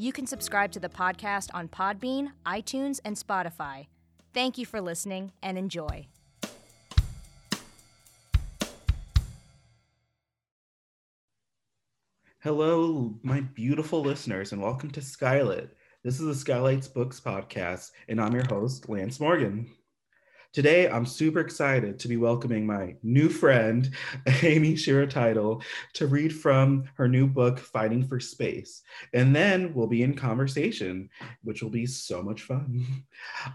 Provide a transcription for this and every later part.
You can subscribe to the podcast on Podbean, iTunes, and Spotify. Thank you for listening and enjoy. Hello, my beautiful listeners, and welcome to Skylit. This is the Skylights Books podcast, and I'm your host, Lance Morgan. Today, I'm super excited to be welcoming my new friend, Amy Shira Teitel, to read from her new book, Fighting for Space. And then we'll be in conversation, which will be so much fun.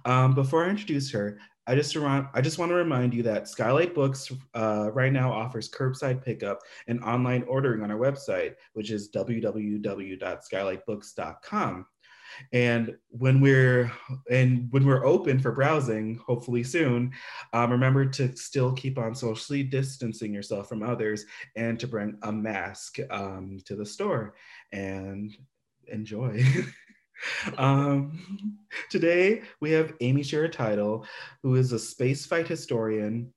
Um, before I introduce her, I just, remind, I just want to remind you that Skylight Books uh, right now offers curbside pickup and online ordering on our website, which is www.skylightbooks.com. And when we're and when we're open for browsing, hopefully soon, um, remember to still keep on socially distancing yourself from others and to bring a mask um, to the store and enjoy. um, today we have Amy Shira Teitel, who is a spaceflight historian,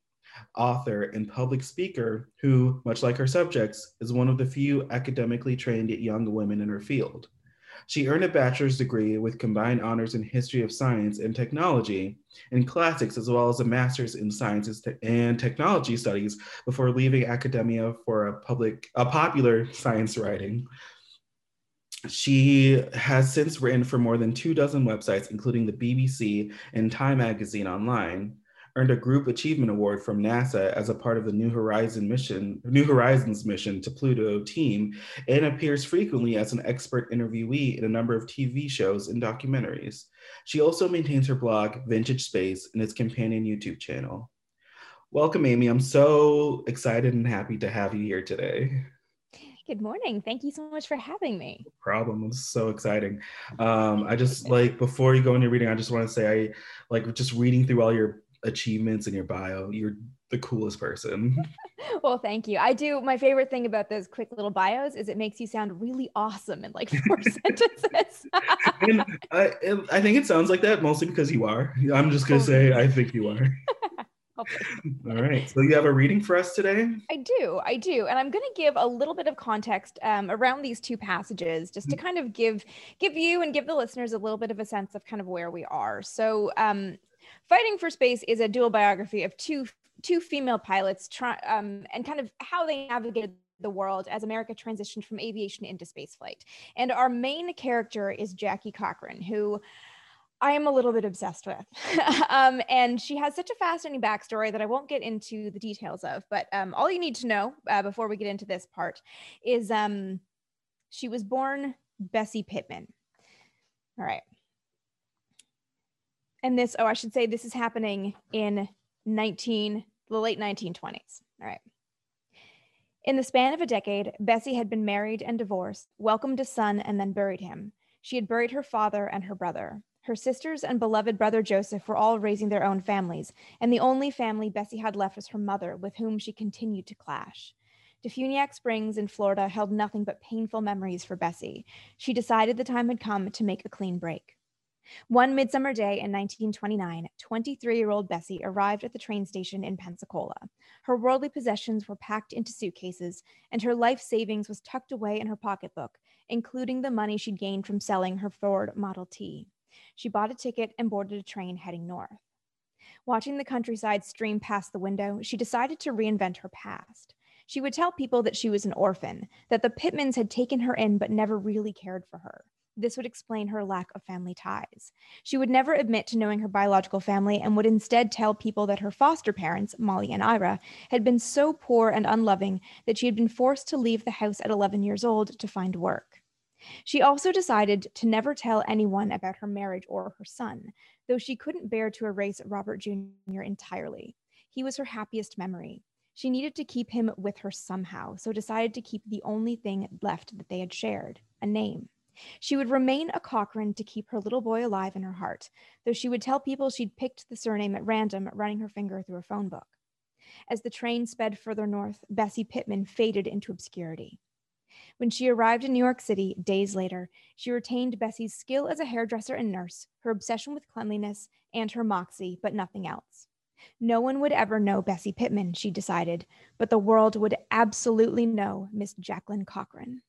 author, and public speaker who, much like her subjects, is one of the few academically trained young women in her field. She earned a bachelor's degree with combined honors in history of science and technology and classics, as well as a master's in sciences and technology studies before leaving academia for a public, a popular science writing. She has since written for more than two dozen websites, including the BBC and Time Magazine Online earned a Group Achievement Award from NASA as a part of the New Horizon mission, New Horizons mission to Pluto team, and appears frequently as an expert interviewee in a number of TV shows and documentaries. She also maintains her blog, Vintage Space, and its companion YouTube channel. Welcome, Amy. I'm so excited and happy to have you here today. Good morning. Thank you so much for having me. No problem. It's so exciting. Um, I just like before you go into reading, I just want to say I like just reading through all your achievements in your bio. You're the coolest person. well, thank you. I do. My favorite thing about those quick little bios is it makes you sound really awesome in like four sentences. and I, I think it sounds like that mostly because you are. I'm just going to say, I think you are. All right. So you have a reading for us today? I do. I do. And I'm going to give a little bit of context um, around these two passages just to mm-hmm. kind of give give you and give the listeners a little bit of a sense of kind of where we are. So um, Fighting for Space is a dual biography of two two female pilots try, um, and kind of how they navigated the world as America transitioned from aviation into spaceflight. And our main character is Jackie Cochran, who I am a little bit obsessed with. um, and she has such a fascinating backstory that I won't get into the details of. But um, all you need to know uh, before we get into this part is um, she was born Bessie Pittman. All right and this, oh, I should say this is happening in 19, the late 1920s. All right. In the span of a decade, Bessie had been married and divorced, welcomed a son, and then buried him. She had buried her father and her brother. Her sisters and beloved brother Joseph were all raising their own families, and the only family Bessie had left was her mother, with whom she continued to clash. Defuniak Springs in Florida held nothing but painful memories for Bessie. She decided the time had come to make a clean break. One midsummer day in 1929, 23 year old Bessie arrived at the train station in Pensacola. Her worldly possessions were packed into suitcases, and her life savings was tucked away in her pocketbook, including the money she'd gained from selling her Ford Model T. She bought a ticket and boarded a train heading north. Watching the countryside stream past the window, she decided to reinvent her past. She would tell people that she was an orphan, that the Pittmans had taken her in but never really cared for her This would explain her lack of family ties. She would never admit to knowing her biological family and would instead tell people that her foster parents, Molly and Ira, had been so poor and unloving that she had been forced to leave the house at 11 years old to find work. She also decided to never tell anyone about her marriage or her son, though she couldn't bear to erase Robert Jr. entirely. He was her happiest memory. She needed to keep him with her somehow, so decided to keep the only thing left that they had shared a name. She would remain a Cochran to keep her little boy alive in her heart, though she would tell people she'd picked the surname at random, running her finger through a phone book. As the train sped further north, Bessie Pittman faded into obscurity. When she arrived in New York City days later, she retained Bessie's skill as a hairdresser and nurse, her obsession with cleanliness, and her moxie, but nothing else. No one would ever know Bessie Pittman, she decided, but the world would absolutely know Miss Jacqueline Cochran.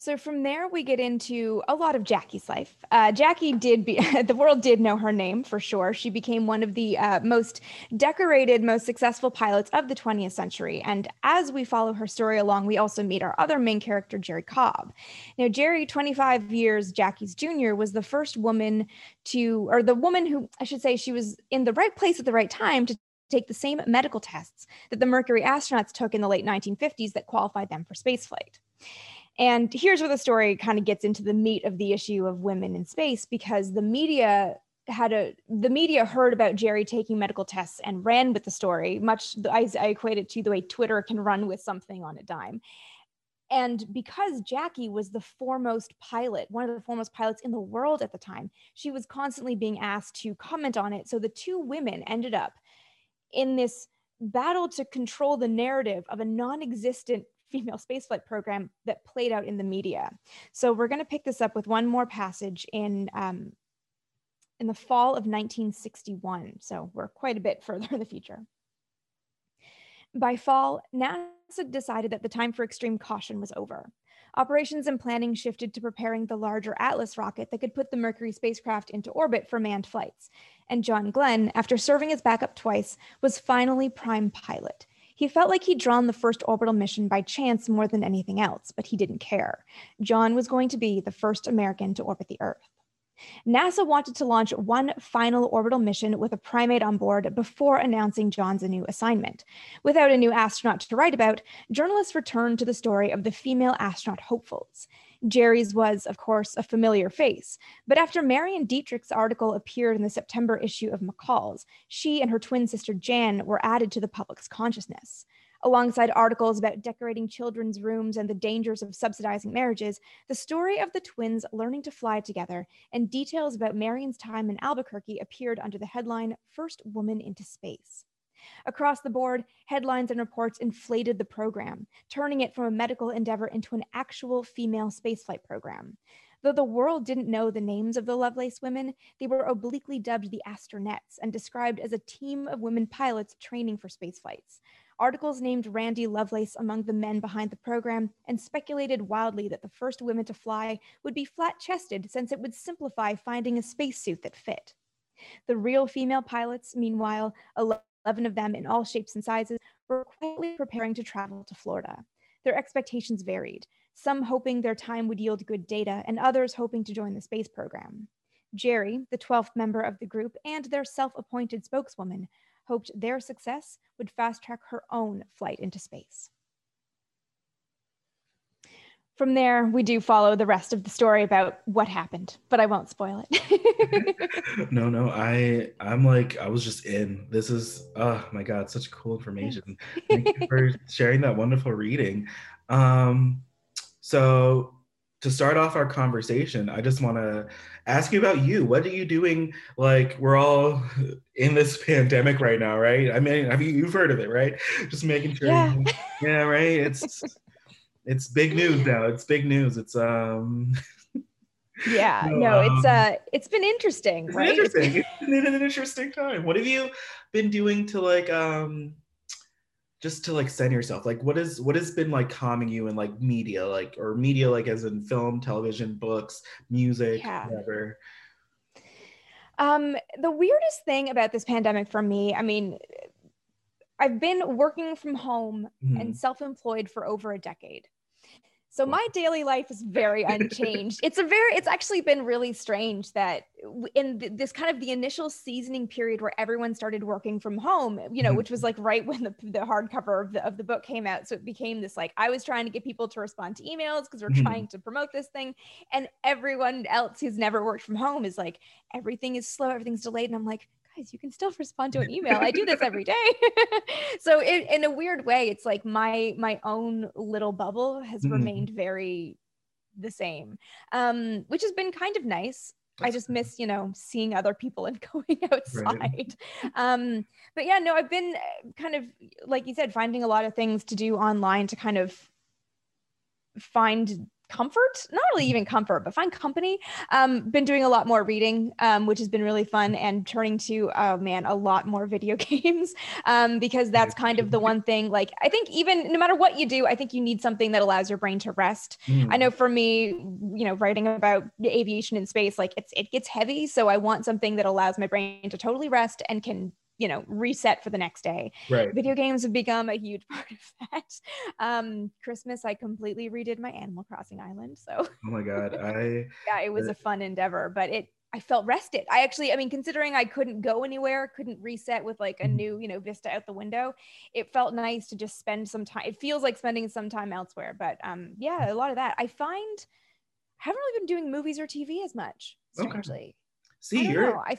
So from there, we get into a lot of Jackie's life. Uh, Jackie did be, the world did know her name for sure. She became one of the uh, most decorated, most successful pilots of the 20th century. And as we follow her story along, we also meet our other main character, Jerrie Cobb. Now, Jerrie, 25 years Jackie's junior, was the first woman to, or the woman who, I should say, she was in the right place at the right time to take the same medical tests that the Mercury astronauts took in the late 1950s that qualified them for spaceflight. And here's where the story kind of gets into the meat of the issue of women in space because the media had a the media heard about Jerrie taking medical tests and ran with the story. Much I, I equate it to the way Twitter can run with something on a dime. And because Jackie was the foremost pilot, one of the foremost pilots in the world at the time, she was constantly being asked to comment on it. So the two women ended up in this battle to control the narrative of a non existent female spaceflight program that played out in the media. So we're going to pick this up with one more passage in um, in the fall of 1961. So we're quite a bit further in the future. By fall, NASA decided that the time for extreme caution was over. Operations and planning shifted to preparing the larger Atlas rocket that could put the Mercury spacecraft into orbit for manned flights. And John Glenn, after serving as backup twice, was finally prime pilot. He felt like he'd drawn the first orbital mission by chance more than anything else, but he didn't care. John was going to be the first American to orbit the Earth. NASA wanted to launch one final orbital mission with a primate on board before announcing John's new assignment. Without a new astronaut to write about, journalists returned to the story of the female astronaut hopefuls. Jerrie's was, of course, a familiar face. But after Marion Dietrich's article appeared in the September issue of McCall's, she and her twin sister Jan were added to the public's consciousness. Alongside articles about decorating children's rooms and the dangers of subsidizing marriages, the story of the twins learning to fly together and details about Marion's time in Albuquerque appeared under the headline First Woman into Space. Across the board, headlines and reports inflated the program, turning it from a medical endeavor into an actual female spaceflight program. Though the world didn't know the names of the Lovelace women, they were obliquely dubbed the Astronettes and described as a team of women pilots training for spaceflights. Articles named Randy Lovelace among the men behind the program and speculated wildly that the first women to fly would be flat chested since it would simplify finding a spacesuit that fit. The real female pilots, meanwhile, 11 of them in all shapes and sizes, were quietly preparing to travel to Florida. Their expectations varied, some hoping their time would yield good data, and others hoping to join the space program. Jerrie, the 12th member of the group and their self appointed spokeswoman, hoped their success would fast track her own flight into space. From there, we do follow the rest of the story about what happened, but I won't spoil it. no, no, I I'm like I was just in. This is oh my god, such cool information. Thank you for sharing that wonderful reading. Um, so to start off our conversation, I just want to ask you about you. What are you doing? Like we're all in this pandemic right now, right? I mean, have you you've heard of it, right? Just making sure. Yeah, yeah right. It's it's big news now. It's big news. It's um. Yeah, no, no it's um, uh, it's been interesting, it's right? Interesting. it's been an interesting time. What have you been doing to like um, just to like center yourself? Like, what is what has been like calming you in like media, like or media, like as in film, television, books, music, yeah. whatever. Um, the weirdest thing about this pandemic for me, I mean, I've been working from home mm-hmm. and self employed for over a decade. So my daily life is very unchanged. it's a very it's actually been really strange that in th- this kind of the initial seasoning period where everyone started working from home, you know, Mhm. which was like right when the, the hardcover of the of the book came out. So it became this like I was trying to get people to respond to emails because we're Mhm. trying to promote this thing. And everyone else who's never worked from home is like, everything is slow, everything's delayed. And I'm like, guys, you can still respond to an email. I do this every day. so in, in a weird way, it's like my my own little bubble has Mhm. remained very the same, um, which has been kind of nice. I just miss, you know, seeing other people and going outside. Um, but yeah, no, I've been uh, kind of, like you said, finding a lot of things to do online to kind of find comfort not really even comfort but find company um been doing a lot more reading um which has been really fun and turning to oh man a lot more video games um because that's kind of the one thing like i think even no matter what you do i think you need something that allows your brain to rest Mm. I know for me, you know, writing about aviation in space, like it's it gets heavy. So I want something that allows my brain to totally rest and can, you know, reset for the next day. Right. Video games have become a huge part of that. Um, Christmas, I completely redid my Animal Crossing island. So Oh my god. I yeah, it was a fun endeavor, but it I felt rested. I actually, I mean, considering I couldn't go anywhere, couldn't reset with like a Mhm. new, you know, vista out the window, it felt nice to just spend some time. It feels like spending some time elsewhere. But um, yeah, a lot of that. I find I haven't really been doing movies or TV as much, Okay. strangely. I see don't you're know. I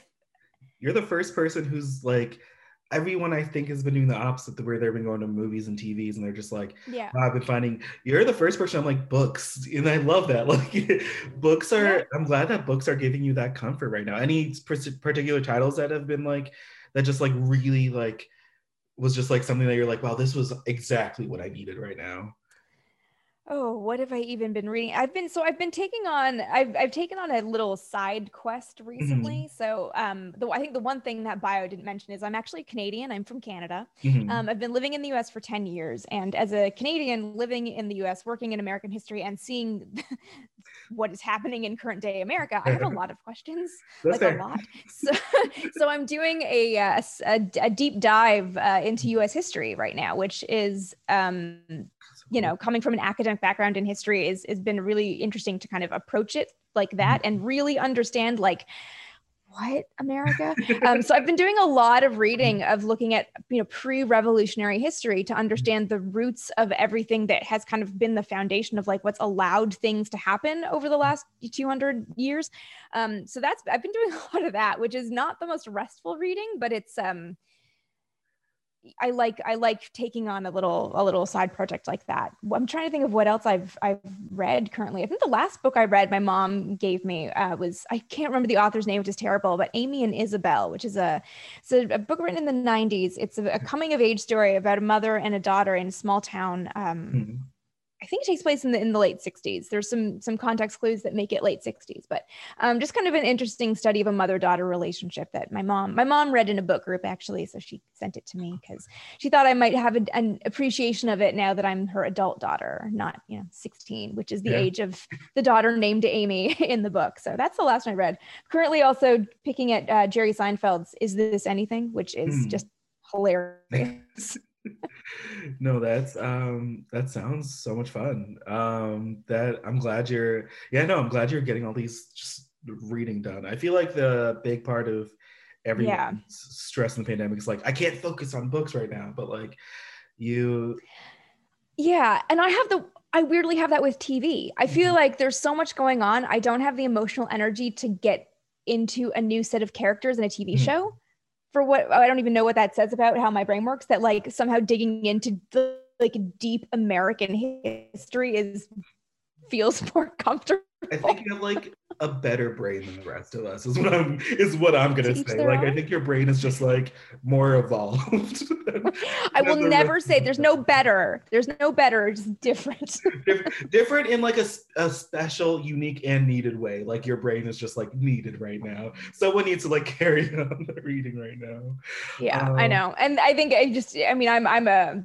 you're the first person who's like everyone I think has been doing the opposite the where they've been going to movies and TVs and they're just like yeah. I've been finding you're the first person I'm like books, and I love that. Like books are. Yeah. I'm glad that books are giving you that comfort right now. Any particular titles that have been like that, just like really like was just like something that you're like, wow, this was exactly what I needed right now. Oh, what have I even been reading? I've been so I've been taking on I've I've taken on a little side quest recently. So um the I think the one thing that bio didn't mention is I'm actually Canadian. I'm from Canada. Mhm. Um, I've been living in the US for 10 years. And as a Canadian living in the US, working in American history and seeing what is happening in current day America, I have a lot of questions, That's like fair. a lot. So, so I'm doing a, uh, a, a deep dive uh, into US history right now, which is, um, you know, coming from an academic background in history is has been really interesting to kind of approach it like that and really understand like what America. Um, so I've been doing a lot of reading of looking at you know pre-revolutionary history to understand the roots of everything that has kind of been the foundation of like what's allowed things to happen over the last 200 years. Um, so that's I've been doing a lot of that, which is not the most restful reading, but it's um I like I like taking on a little a little side project like that. I'm trying to think of what else I've I've read currently. I think the last book I read my mom gave me uh, was I can't remember the author's name, which is terrible, but Amy and Isabel, which is a it's a, a book written in the 90s. It's a, a coming of age story about a mother and a daughter in a small town. Um, Mhm. I think it takes place in the in the late 60s. There's some some context clues that make it late 60s, but um, just kind of an interesting study of a mother daughter relationship that my mom my mom read in a book group actually, so she sent it to me because she thought I might have a, an appreciation of it now that I'm her adult daughter, not you know 16, which is the Yeah. age of the daughter named Amy in the book. So that's the last one I read. Currently, also picking at uh, Jerry Seinfeld's "Is This Anything," which is Hmm. just hilarious. no, that's um that sounds so much fun. Um that I'm glad you're yeah, no, I'm glad you're getting all these just reading done. I feel like the big part of everyone's Yeah. stress in the pandemic is like I can't focus on books right now, but like you Yeah, and I have the I weirdly have that with TV. I feel like there's so much going on. I don't have the emotional energy to get into a new set of characters in a TV Mhm. show. For what oh, I don't even know what that says about how my brain works. That like somehow digging into the like deep American history is feels more comfortable. I think you have like a better brain than the rest of us is what I'm is what I'm gonna To each say. Like I think your brain is just like more evolved. than- I will never say there's no better. There's no better, just different. Dif- different in like a, a special, unique, and needed way. Like your brain is just like needed right now. Someone needs to like carry on the reading right now. Yeah, I Um, know. And I think I just I mean I'm I'm a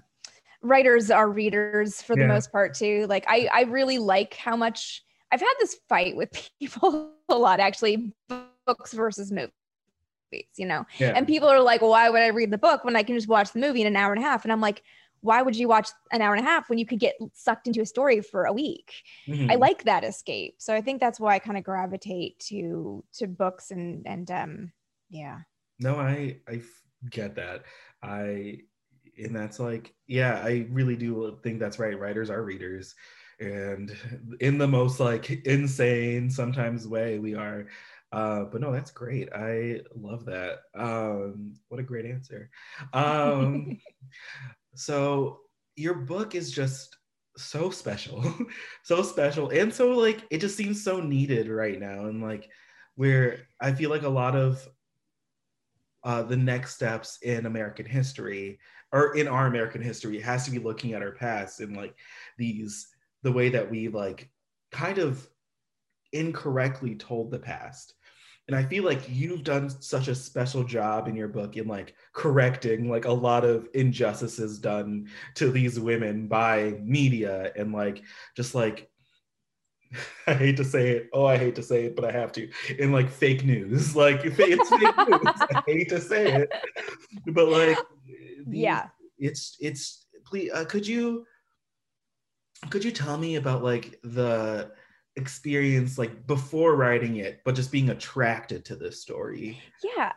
writers are readers for the Yeah. most part too. Like I I really like how much I've had this fight with people a lot actually books versus movies, you know. Yeah. And people are like, "Why would I read the book when I can just watch the movie in an hour and a half?" And I'm like, why would you watch an hour and a half when you could get sucked into a story for a week? Mhm. I like that escape. So I think that's why I kind of gravitate to to books and and um yeah. No, I I get that. I and that's like yeah, I really do think that's right. Writers are readers, and in the most like insane sometimes way we are. Uh, but no, that's great. I love that. Um, what a great answer. Um, so your book is just so special, so special, and so like it just seems so needed right now, and like where I feel like a lot of uh, the next steps in American history or in our American history has to be looking at our past and like these the way that we like kind of incorrectly told the past. And I feel like you've done such a special job in your book in like correcting like a lot of injustices done to these women by media and like just like I hate to say it. Oh, I hate to say it, but I have to. In like fake news, like it's fake news. I hate to say it, but like, Yeah. it's it's. Please, uh, could you could you tell me about like the experience like before writing it, but just being attracted to this story? Yeah.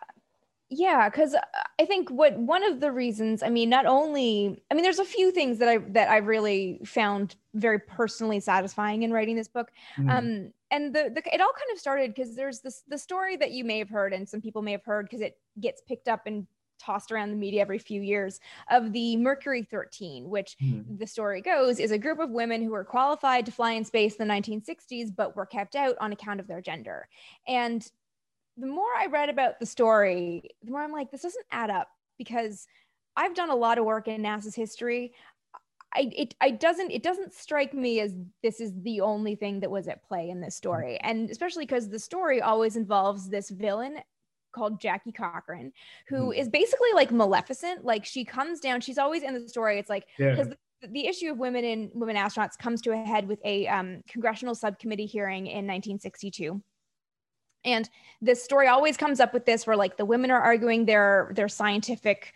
Yeah, because I think what one of the reasons, I mean, not only, I mean, there's a few things that I that I really found very personally satisfying in writing this book. Mm. Um, and the, the it all kind of started because there's this the story that you may have heard and some people may have heard because it gets picked up and tossed around the media every few years of the Mercury 13, which Mhm. the story goes is a group of women who were qualified to fly in space in the 1960s but were kept out on account of their gender. And the more I read about the story, the more I'm like, this doesn't add up because I've done a lot of work in NASA's history. I it I doesn't it doesn't strike me as this is the only thing that was at play in this story, and especially because the story always involves this villain called Jackie Cochran, who Mhm. is basically like Maleficent. Like she comes down, she's always in the story. It's like Yeah. because the, the issue of women in women astronauts comes to a head with a um, congressional subcommittee hearing in 1962 and this story always comes up with this where like the women are arguing their their scientific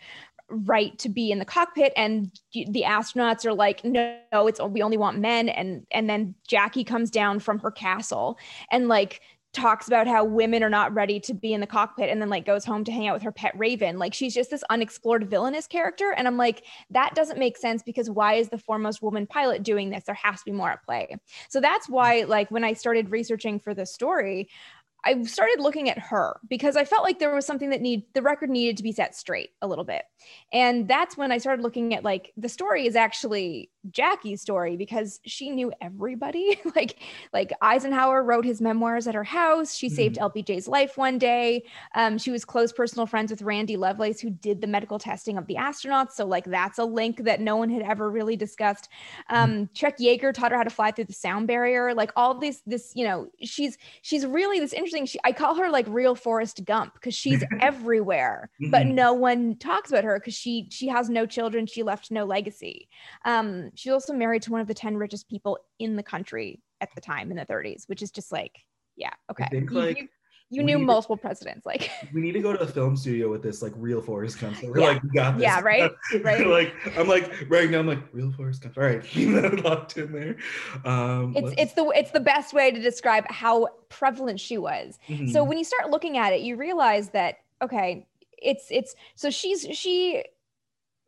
right to be in the cockpit and the astronauts are like no it's we only want men and and then Jackie comes down from her castle and like talks about how women are not ready to be in the cockpit and then like goes home to hang out with her pet raven. Like she's just this unexplored villainous character. And i'm like that doesn't make sense because why is the foremost woman pilot doing this? There has to be more at play. So that's why like when i started researching for this story I started looking at her because I felt like there was something that need the record needed to be set straight a little bit. And that's when I started looking at like the story is actually Jackie's story because she knew everybody. like like Eisenhower wrote his memoirs at her house. She saved LBJ's life one day. Um, she was close personal friends with Randy Lovelace, who did the medical testing of the astronauts. So like that's a link that no one had ever really discussed. Um, Chuck Yeager taught her how to fly through the sound barrier. Like all this this you know she's she's really this interesting. She I call her like real Forrest Gump because she's everywhere, but Mhm. no one talks about her because she she has no children. She left no legacy. Um, she's also married to one of the 10 richest people in the country at the time in the 30s, which is just like, yeah, okay. think, like, you, you we knew need to- multiple presidents. Like, We need to go to the film studio with this like real Forrest Gump. So we're Yeah. like, we got this. Yeah, right? Right. like I'm like right now I'm like real Forrest Gump. All right, keep that locked in there. Um, it's it's the it's the best way to describe how prevalent she was. So Mhm. when you start looking at it, you realize that okay, it's it's so she's she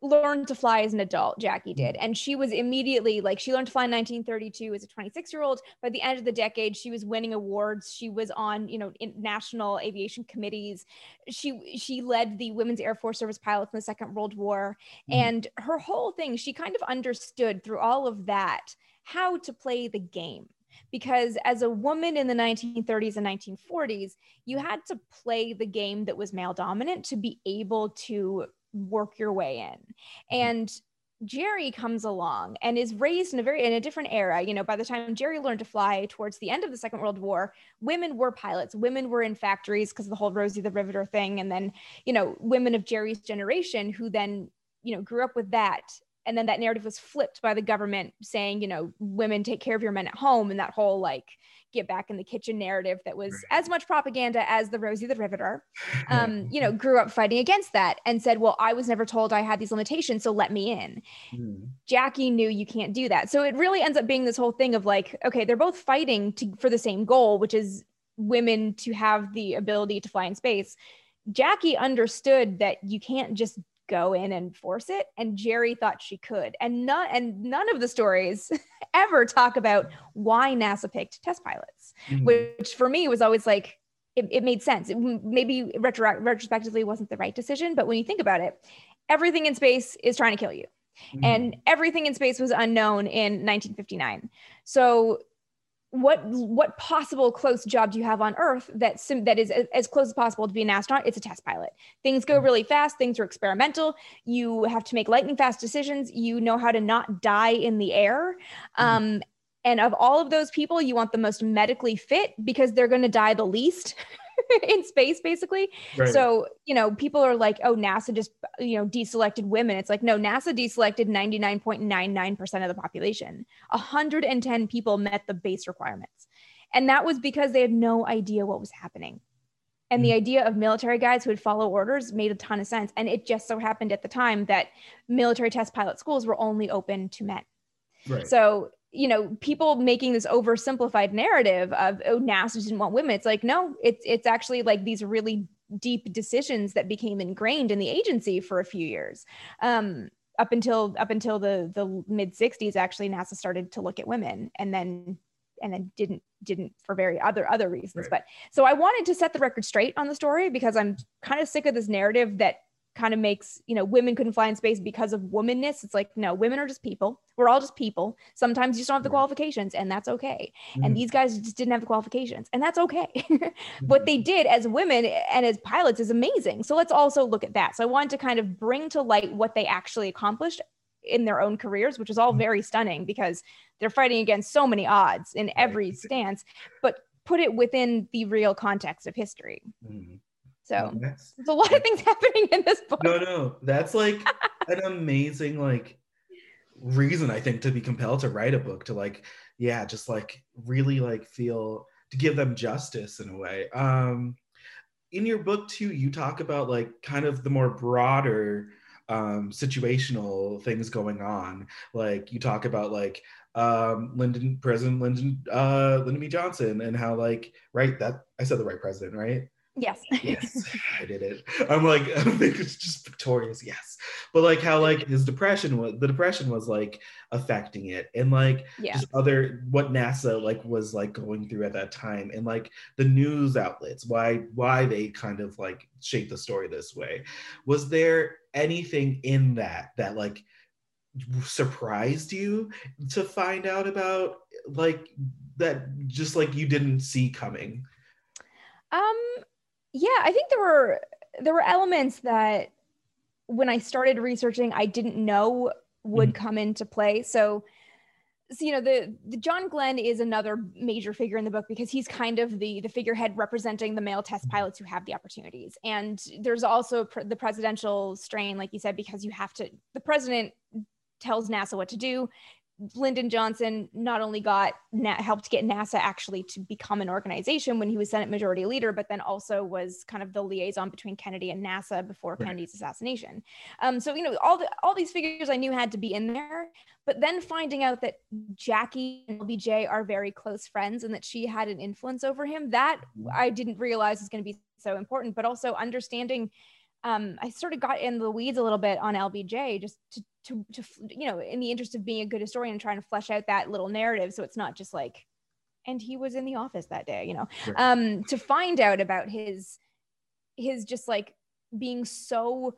learned to fly as an adult jackie did. And she was immediately like she learned to fly in 1932 as a 26 year old by the end of the decade she was winning awards. She was on you know in national aviation committees. She she led the women's air force service pilots in the second world war. Mhm. and her whole thing she kind of understood through all of that how to play the game. Because as a woman in the 1930s and 1940s you had to play the game that was male dominant to be able to work your way in mm-hmm. and Jerrie comes along and is raised in a very in a different era. You know, by the time Jerrie learned to fly towards the end of the Second World War, women were pilots. Women were in factories because of the whole Rosie the Riveter thing. And then, you know, women of Jerrie's generation who then, you know, grew up with that and then that narrative was flipped by the government saying you know women take care of your men at home and that whole like get back in the kitchen narrative that was as much propaganda as the rosie the riveter um, you know grew up fighting against that and said well i was never told i had these limitations so let me in Mm. Jackie knew you can't do that. So it really ends up being this whole thing of like, okay, they're both fighting to, for the same goal, which is women to have the ability to fly in space. Jackie understood that you can't just go in and force it, and Jerrie thought she could. And none and none of the stories ever talk about why NASA picked test pilots, Mhm. which for me was always like. It, it made sense. It maybe retro- retrospectively wasn't the right decision, but when you think about it, everything in space is trying to kill you Mhm. and everything in space was unknown in 1959 so what what possible close job do you have on earth that sim- that is a- as close as possible to be an astronaut? It's a test pilot. Things go really fast. Things are experimental. You have to make lightning fast decisions. You know how to not die in the air. Um, and of all of those people you want the most medically fit because they're going to die the least in space basically Right. so, you know, people are like, oh, NASA just, you know, deselected women. It's like, no, NASA deselected 99.99% of the population. 110 people met the base requirements. And that was because they had no idea what was happening. And the mm. idea of military guys who would follow orders made a ton of sense. And it just so happened at the time that military test pilot schools were only open to men. right. So, you know, people making this oversimplified narrative of oh, NASA didn't want women. It's like, no, it's it's actually like these really deep decisions that became ingrained in the agency for a few years. Um, up until up until the the mid 60s, actually, NASA started to look at women and then and then didn't didn't for very other other reasons. Right. But so I wanted to set the record straight on the story because I'm kind of sick of this narrative that kind of makes you know women couldn't fly in space because of womanness. It's like no women are just people. We're all just people. Sometimes you just don't have the qualifications and that's okay. Mhm. and these guys just didn't have the qualifications and that's okay. What they did as women and as pilots is amazing. So let's also look at that. So i wanted to kind of bring to light what they actually accomplished in their own careers which is all Mhm. very stunning because they're fighting against so many odds in every stance but put it within the real context of history. Mhm. So That's- there's a lot of things happening in this book. No no that's like an amazing like reason i think to be compelled to write a book to like yeah just like really like feel to give them justice in a way. Um in your book too you talk about like kind of the more broader um situational things going on. Like you talk about like um lyndon president lyndon uh lyndon b. Johnson and how like right that i said the right president right yes. Yes i did it. I'm like i think it's just victorious yes. But like how like his depression was the depression was like affecting it. And like yeah. just other what nasa like was like going through at that time. And like the news outlets why why they kind of like shaped the story this way. Was there anything in that that like surprised you to find out about like that just like you didn't see coming? Um, yeah, I think there were there were elements that when I started researching, I didn't know would mm-hmm. come into play. So, so you know, the, the John Glenn is another major figure in the book because he's kind of the the figurehead representing the male test mm-hmm. pilots who have the opportunities. And there's also pr- the presidential strain, like you said, because you have to. The president tells NASA what to do. Lyndon Johnson not only got Na- helped get NASA actually to become an organization when he was Senate Majority Leader, but then also was kind of the liaison between Kennedy and NASA before Right. Kennedy's assassination. Um, so you know all the all these figures I knew had to be in there, but then finding out that Jackie and LBJ are very close friends and that she had an influence over him, that I didn't realize was going to be so important. But also understanding um, I sort of got in the weeds a little bit on LBJ just to, to, to, you know, in the interest of being a good historian and trying to flesh out that little narrative. So it's not just like, and he was in the office that day, you know, Right. um, to find out about his, his just like being so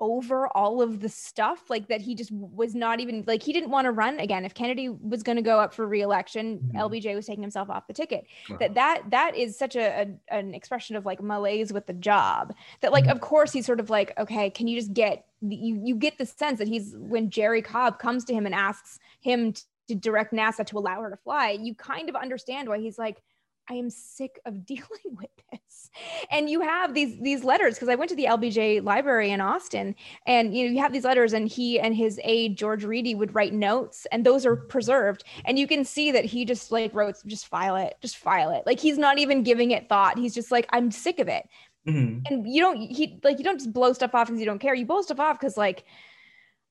over all of the stuff like that he just was not even like he didn't want to run again if kennedy was going to go up for reelection Mhm. lbj was taking himself off the ticket Wow. that that that is such a, a an expression of like malaise with the job that like Mhm. of course he's sort of like okay can you just get you you get the sense that he's when jerrie cobb comes to him and asks him to direct nasa to allow her to fly you kind of understand why he's like I am sick of dealing with this. And you have these these letters because I went to the LBJ library in Austin and you know you have these letters and he and his aide George Reedy would write notes and those are preserved and you can see that he just like wrote just file it, just file it. Like he's not even giving it thought. He's just like I'm sick of it. Mhm. And you don't he like you don't just blow stuff off because you don't care. You blow stuff off because like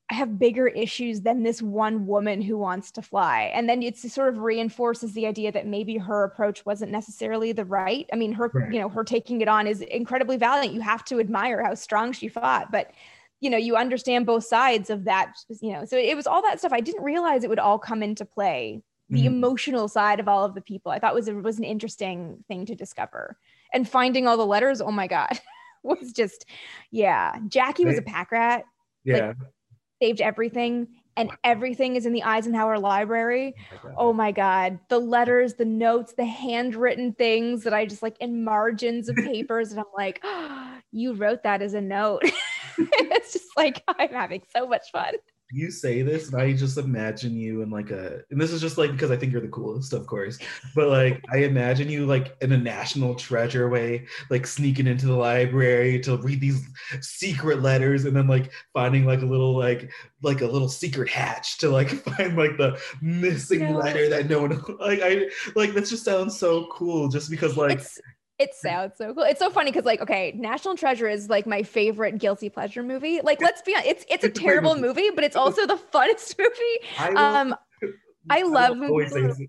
I have bigger issues than this one woman who wants to fly. And then it sort of reinforces the idea that maybe her approach wasn't necessarily the right. I mean, her, Right. you know, her taking it on is incredibly valiant. You have to admire how strong she fought, but you know, you understand both sides of that, you know. So it was all that stuff. I didn't realize it would all come into play. The Mhm. emotional side of all of the people. I thought was was an interesting thing to discover. And finding all the letters, oh my god, was just yeah. Jackie was a pack rat Yeah. Saved everything and everything is in the Eisenhower library. Oh my God. Oh my god, the letters, the notes, the handwritten things that I just like in margins of papers and I'm like, you wrote that as a note. it's just like I'm having so much fun. You say this and I just imagine you in like a and this is just like because I think you're the coolest, of course. But like I imagine you like in a national treasure way, like sneaking into the library to read these secret letters and then like finding like a little like like a little secret hatch to like find like the missing No. letter that no one like I like that just sounds so cool just because like it's it sounds so cool. It's so funny because like, okay, National Treasure is like my favorite guilty pleasure movie. Like, let's be honest, it's it's a It's a great terrible movie. but it's also the funnest movie. Um I love always movies.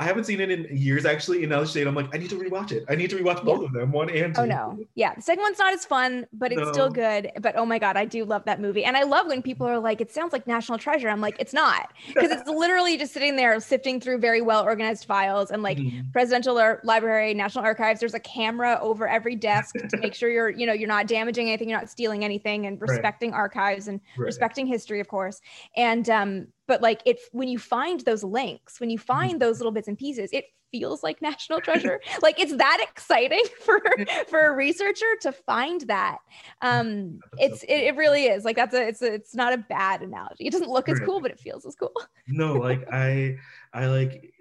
I haven't seen it in years actually, and now that I'm like, I need to rewatch it. I need to rewatch both of them, one and two. Oh no. Yeah. The second one's not as fun, but it's still good. But oh my God, I do love that movie. And I love when people are like, it sounds like National Treasure. I'm like, it's not. Because it's literally just sitting there sifting through very well organized files and like Mhm. presidential Ar- library, national archives. There's a camera over every desk to make sure you're, you know, you're not damaging anything, you're not stealing anything and Right. respecting archives and Right. respecting history, of course. And um, but like it when you find those links, when you Mm-hmm. find those little bits and pieces, it feels like national treasure. like it's that exciting for for a researcher to find that. Um, it's it, it really is like that's a it's a, it's not a bad analogy. It doesn't look as cool, but it feels as cool. No, like I, I like.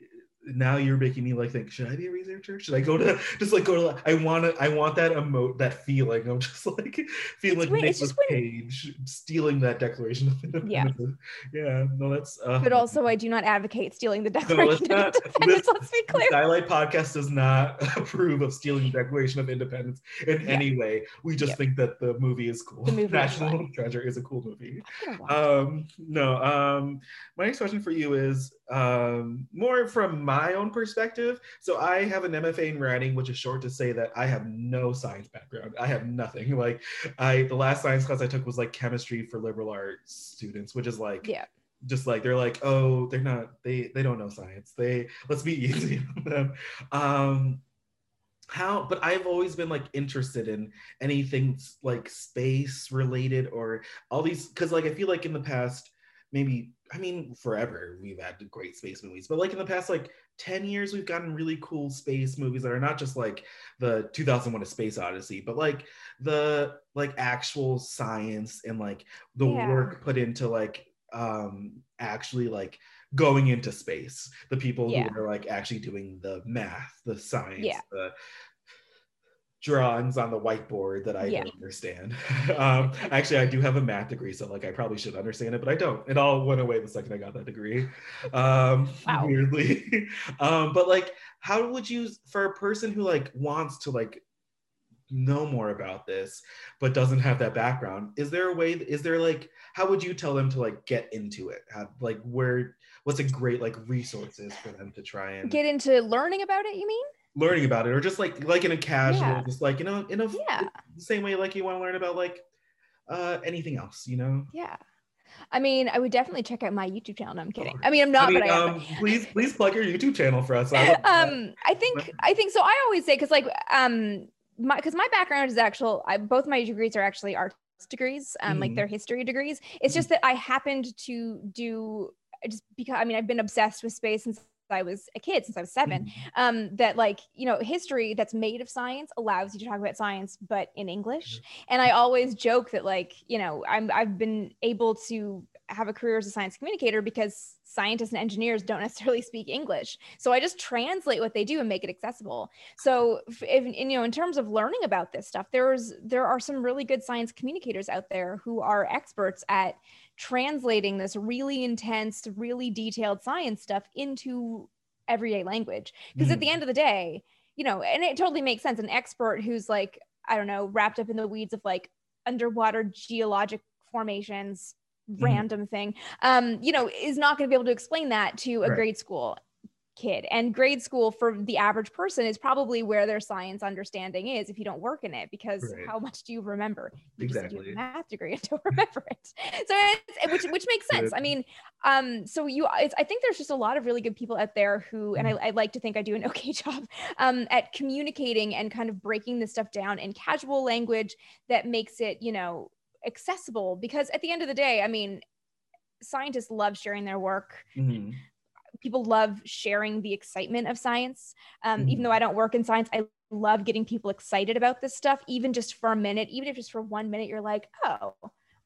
Now you're making me like think. Should I be a researcher? Should I go to just like go to? I want to. I want that emote, that feeling of just like feeling It's like weird, it's when- Cage stealing that Declaration of Independence. Yeah. No, that's. Uh, But also, I do not advocate stealing the Declaration not- of Independence. this- Let's be the clear. Skylight Podcast does not approve of stealing the Declaration of Independence in Yeah. any way. We just think that the movie is cool. The movie National. Treasure is a cool movie. I'm gonna watch it. Um, no. Um, my next question for you is um, more from my own perspective. So I have an MFA in writing, which is short to say that I have no science background. I have nothing. Like I, the last science class I took was like chemistry for liberal arts students, which is like yeah. just like they're like oh they're not they they don't know science they let's be easy on them um how but i've always been like interested in anything like space related or all these because like i feel like in the past maybe i mean forever we've had great space movies but like in the past like 10 years we've gotten really cool space movies that are not just like the 2001 a space odyssey but like the like actual science and like the Yeah. work put into like um actually like going into space the people Yeah. who are like actually doing the math the science Yeah. the drawings on the whiteboard that i Yeah. don't understand um actually i do have a math degree so like i probably should understand it but i don't it all went away the second i got that degree um Wow. weirdly um but like how would you for a person who like wants to like know more about this but doesn't have that background is there a way is there like how would you tell them to like get into it how, like where what's a great like resources for them to try and Get into learning about it, you mean? Learning about it or just like like in a casual Yeah. just like you know in a Yeah. the same way like you want to learn about like uh anything else you know Yeah. I mean, I would definitely check out my YouTube channel. No, I'm kidding. I mean, I'm not, I mean, but I am. um, please please plug your youtube channel for us I um i think i think so i always say because like um my because my background is actual I, both my degrees are actually arts degrees um like Mhm. they're history degrees it's just that i happened to do just because i mean i've been obsessed with space since i was a kid since i was seven Mhm. um that like you know history that's made of science allows you to talk about science but in english and i always joke that like you know i'm i've been able to have a career as a science communicator because scientists and engineers don't necessarily speak English. So I just translate what they do and make it accessible. So if, you know, in terms of learning about this stuff, there's there are some really good science communicators out there who are experts at translating this really intense, really detailed science stuff into everyday language. Because mm. at the end of the day, you know, and it totally makes sense. An expert who's like, I don't know, wrapped up in the weeds of like underwater geologic formations mm-hmm. random thing um you know is not going to be able to explain that to a right. grade school kid and grade school for the average person is probably where their science understanding is if you don't work in it because right. how much do you remember you exactly math degree and don't remember it so it's, which which makes sense i mean um so you i think there's just a lot of really good people out there who and I, mm-hmm. I like to think i do an okay job um at communicating and kind of breaking this stuff down in casual language that makes it you know accessible because at the end of the day i mean scientists love sharing their work mm-hmm people love sharing the excitement of science. Um, mm-hmm. Even though I don't work in science, I love getting people excited about this stuff, even just for a minute, even if just for one minute, you're like, oh,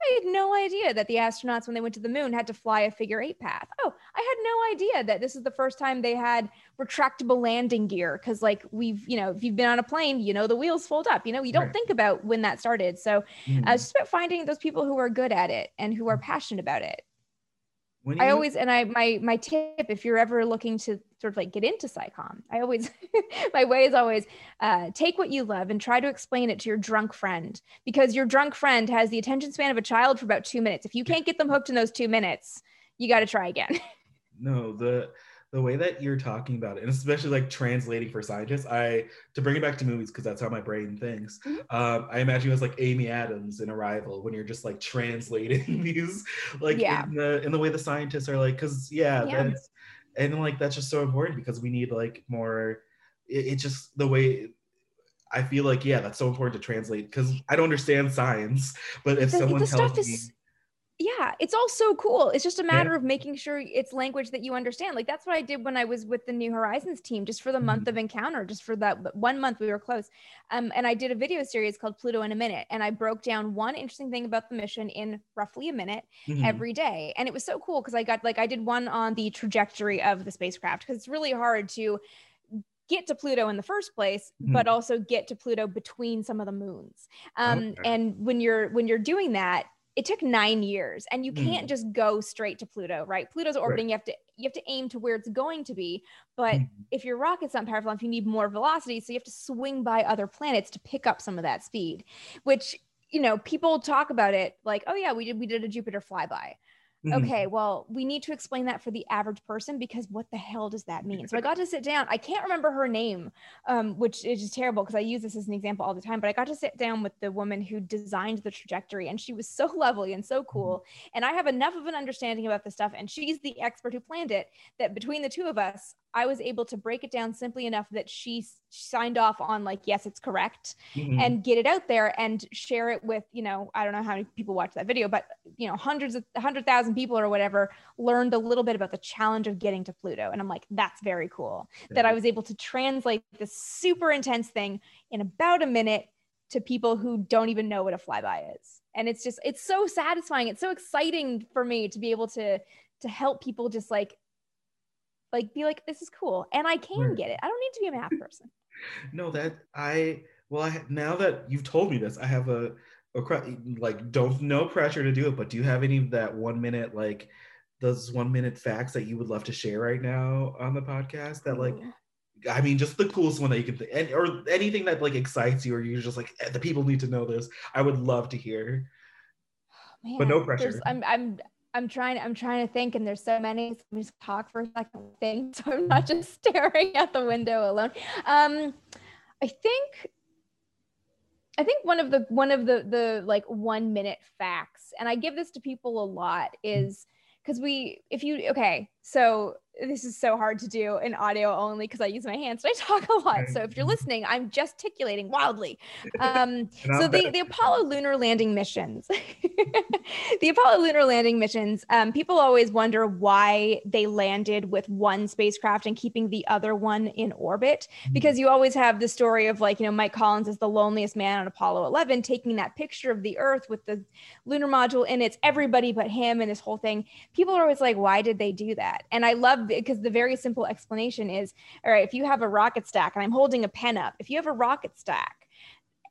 I had no idea that the astronauts, when they went to the moon, had to fly a figure eight path. Oh, I had no idea that this is the first time they had retractable landing gear. Cause, like, we've, you know, if you've been on a plane, you know, the wheels fold up, you know, you don't right. think about when that started. So, mm-hmm. uh, it's just about finding those people who are good at it and who are passionate about it. When I always and I my my tip if you're ever looking to sort of like get into SciComm, I always my way is always uh, take what you love and try to explain it to your drunk friend because your drunk friend has the attention span of a child for about two minutes. If you can't get them hooked in those two minutes, you got to try again. no, the the way that you're talking about it, and especially like translating for scientists, I to bring it back to movies because that's how my brain thinks. Mm-hmm. Um, I imagine it was like Amy Adams in Arrival when you're just like translating these, like yeah. in the in the way the scientists are like, because yeah, yeah, that's and like that's just so important because we need like more. It, it just the way I feel like yeah, that's so important to translate because I don't understand science, but if the, someone the tells me. Is- yeah it's all so cool it's just a matter yeah. of making sure it's language that you understand like that's what i did when i was with the new horizons team just for the mm-hmm. month of encounter just for that one month we were close um, and i did a video series called pluto in a minute and i broke down one interesting thing about the mission in roughly a minute mm-hmm. every day and it was so cool because i got like i did one on the trajectory of the spacecraft because it's really hard to get to Pluto in the first place, mm-hmm. but also get to Pluto between some of the moons. Um, okay. And when you're when you're doing that, it took nine years and you can't mm. just go straight to pluto right pluto's orbiting right. you have to you have to aim to where it's going to be but mm. if your rocket's not powerful enough you need more velocity so you have to swing by other planets to pick up some of that speed which you know people talk about it like oh yeah we did we did a jupiter flyby Mm-hmm. Okay, well, we need to explain that for the average person because what the hell does that mean? So I got to sit down. I can't remember her name, um, which is just terrible because I use this as an example all the time. But I got to sit down with the woman who designed the trajectory, and she was so lovely and so mm-hmm. cool. And I have enough of an understanding about this stuff, and she's the expert who planned it. That between the two of us, I was able to break it down simply enough that she signed off on like, yes, it's correct mm-hmm. and get it out there and share it with, you know, I don't know how many people watch that video, but you know, hundreds of hundred thousand people or whatever learned a little bit about the challenge of getting to Pluto. And I'm like, that's very cool yeah. that I was able to translate this super intense thing in about a minute to people who don't even know what a flyby is. And it's just, it's so satisfying. It's so exciting for me to be able to, to help people just like like be like this is cool and i can get it i don't need to be a math person no that i well i now that you've told me this i have a like don't no pressure to do it but do you have any of that one minute like those one minute facts that you would love to share right now on the podcast that like I mean, just the coolest one that you can think, or anything that like excites you, or you're just like, eh, the people need to know this. I would love to hear, Man, but no pressure. I'm, I'm, I'm trying, I'm trying to think, and there's so many. So just talk for a second thing, so I'm not just staring at the window alone. Um, I think, I think one of the one of the the like one minute facts, and I give this to people a lot, is because we, if you okay, so this is so hard to do in audio only because I use my hands and I talk a lot. So if you're listening, I'm gesticulating wildly. Um, so the, the Apollo lunar landing missions, the Apollo lunar landing missions, um, people always wonder why they landed with one spacecraft and keeping the other one in orbit, Mm-hmm. because you always have the story of like, you know, Mike Collins is the loneliest man on Apollo 11, taking that picture of the Earth with the lunar module and it's everybody but him and this whole thing. People are always like, why did they do that? And I love because the very simple explanation is all right, if you have a rocket stack, and I'm holding a pen up, if you have a rocket stack,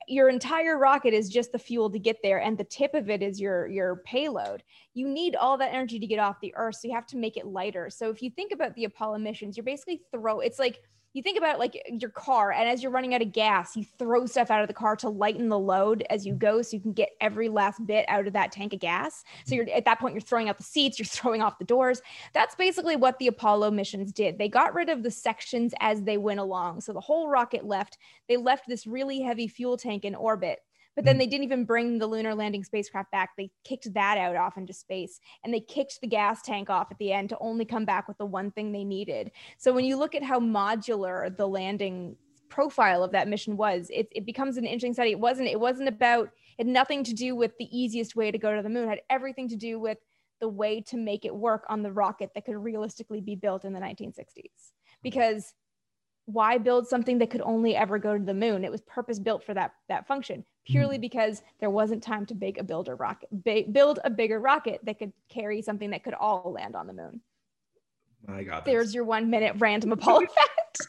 your entire rocket is just the fuel to get there and the tip of it is your your payload. You need all that energy to get off the earth so you have to make it lighter. So if you think about the apollo missions you're basically throw it's like you think about like your car and as you're running out of gas you throw stuff out of the car to lighten the load as you go so you can get every last bit out of that tank of gas. So you're at that point you're throwing out the seats you're throwing off the doors. That's basically what the apollo missions did. They got rid of the sections as they went along. So the whole rocket left they left this really heavy fuel tank in orbit but then hmm. they didn't even bring the lunar landing spacecraft back. They kicked that out off into space and they kicked the gas tank off at the end to only come back with the one thing they needed. So when you look at how modular the landing profile of that mission was, it, it becomes an interesting study. It wasn't, it wasn't about, it had nothing to do with the easiest way to go to the moon, it had everything to do with the way to make it work on the rocket that could realistically be built in the 1960s. Hmm. Because why build something that could only ever go to the moon? It was purpose built for that that function purely hmm. because there wasn't time to make a builder rocket, ba- build a bigger rocket that could carry something that could all land on the moon. My God, There's your one minute random Apollo fact.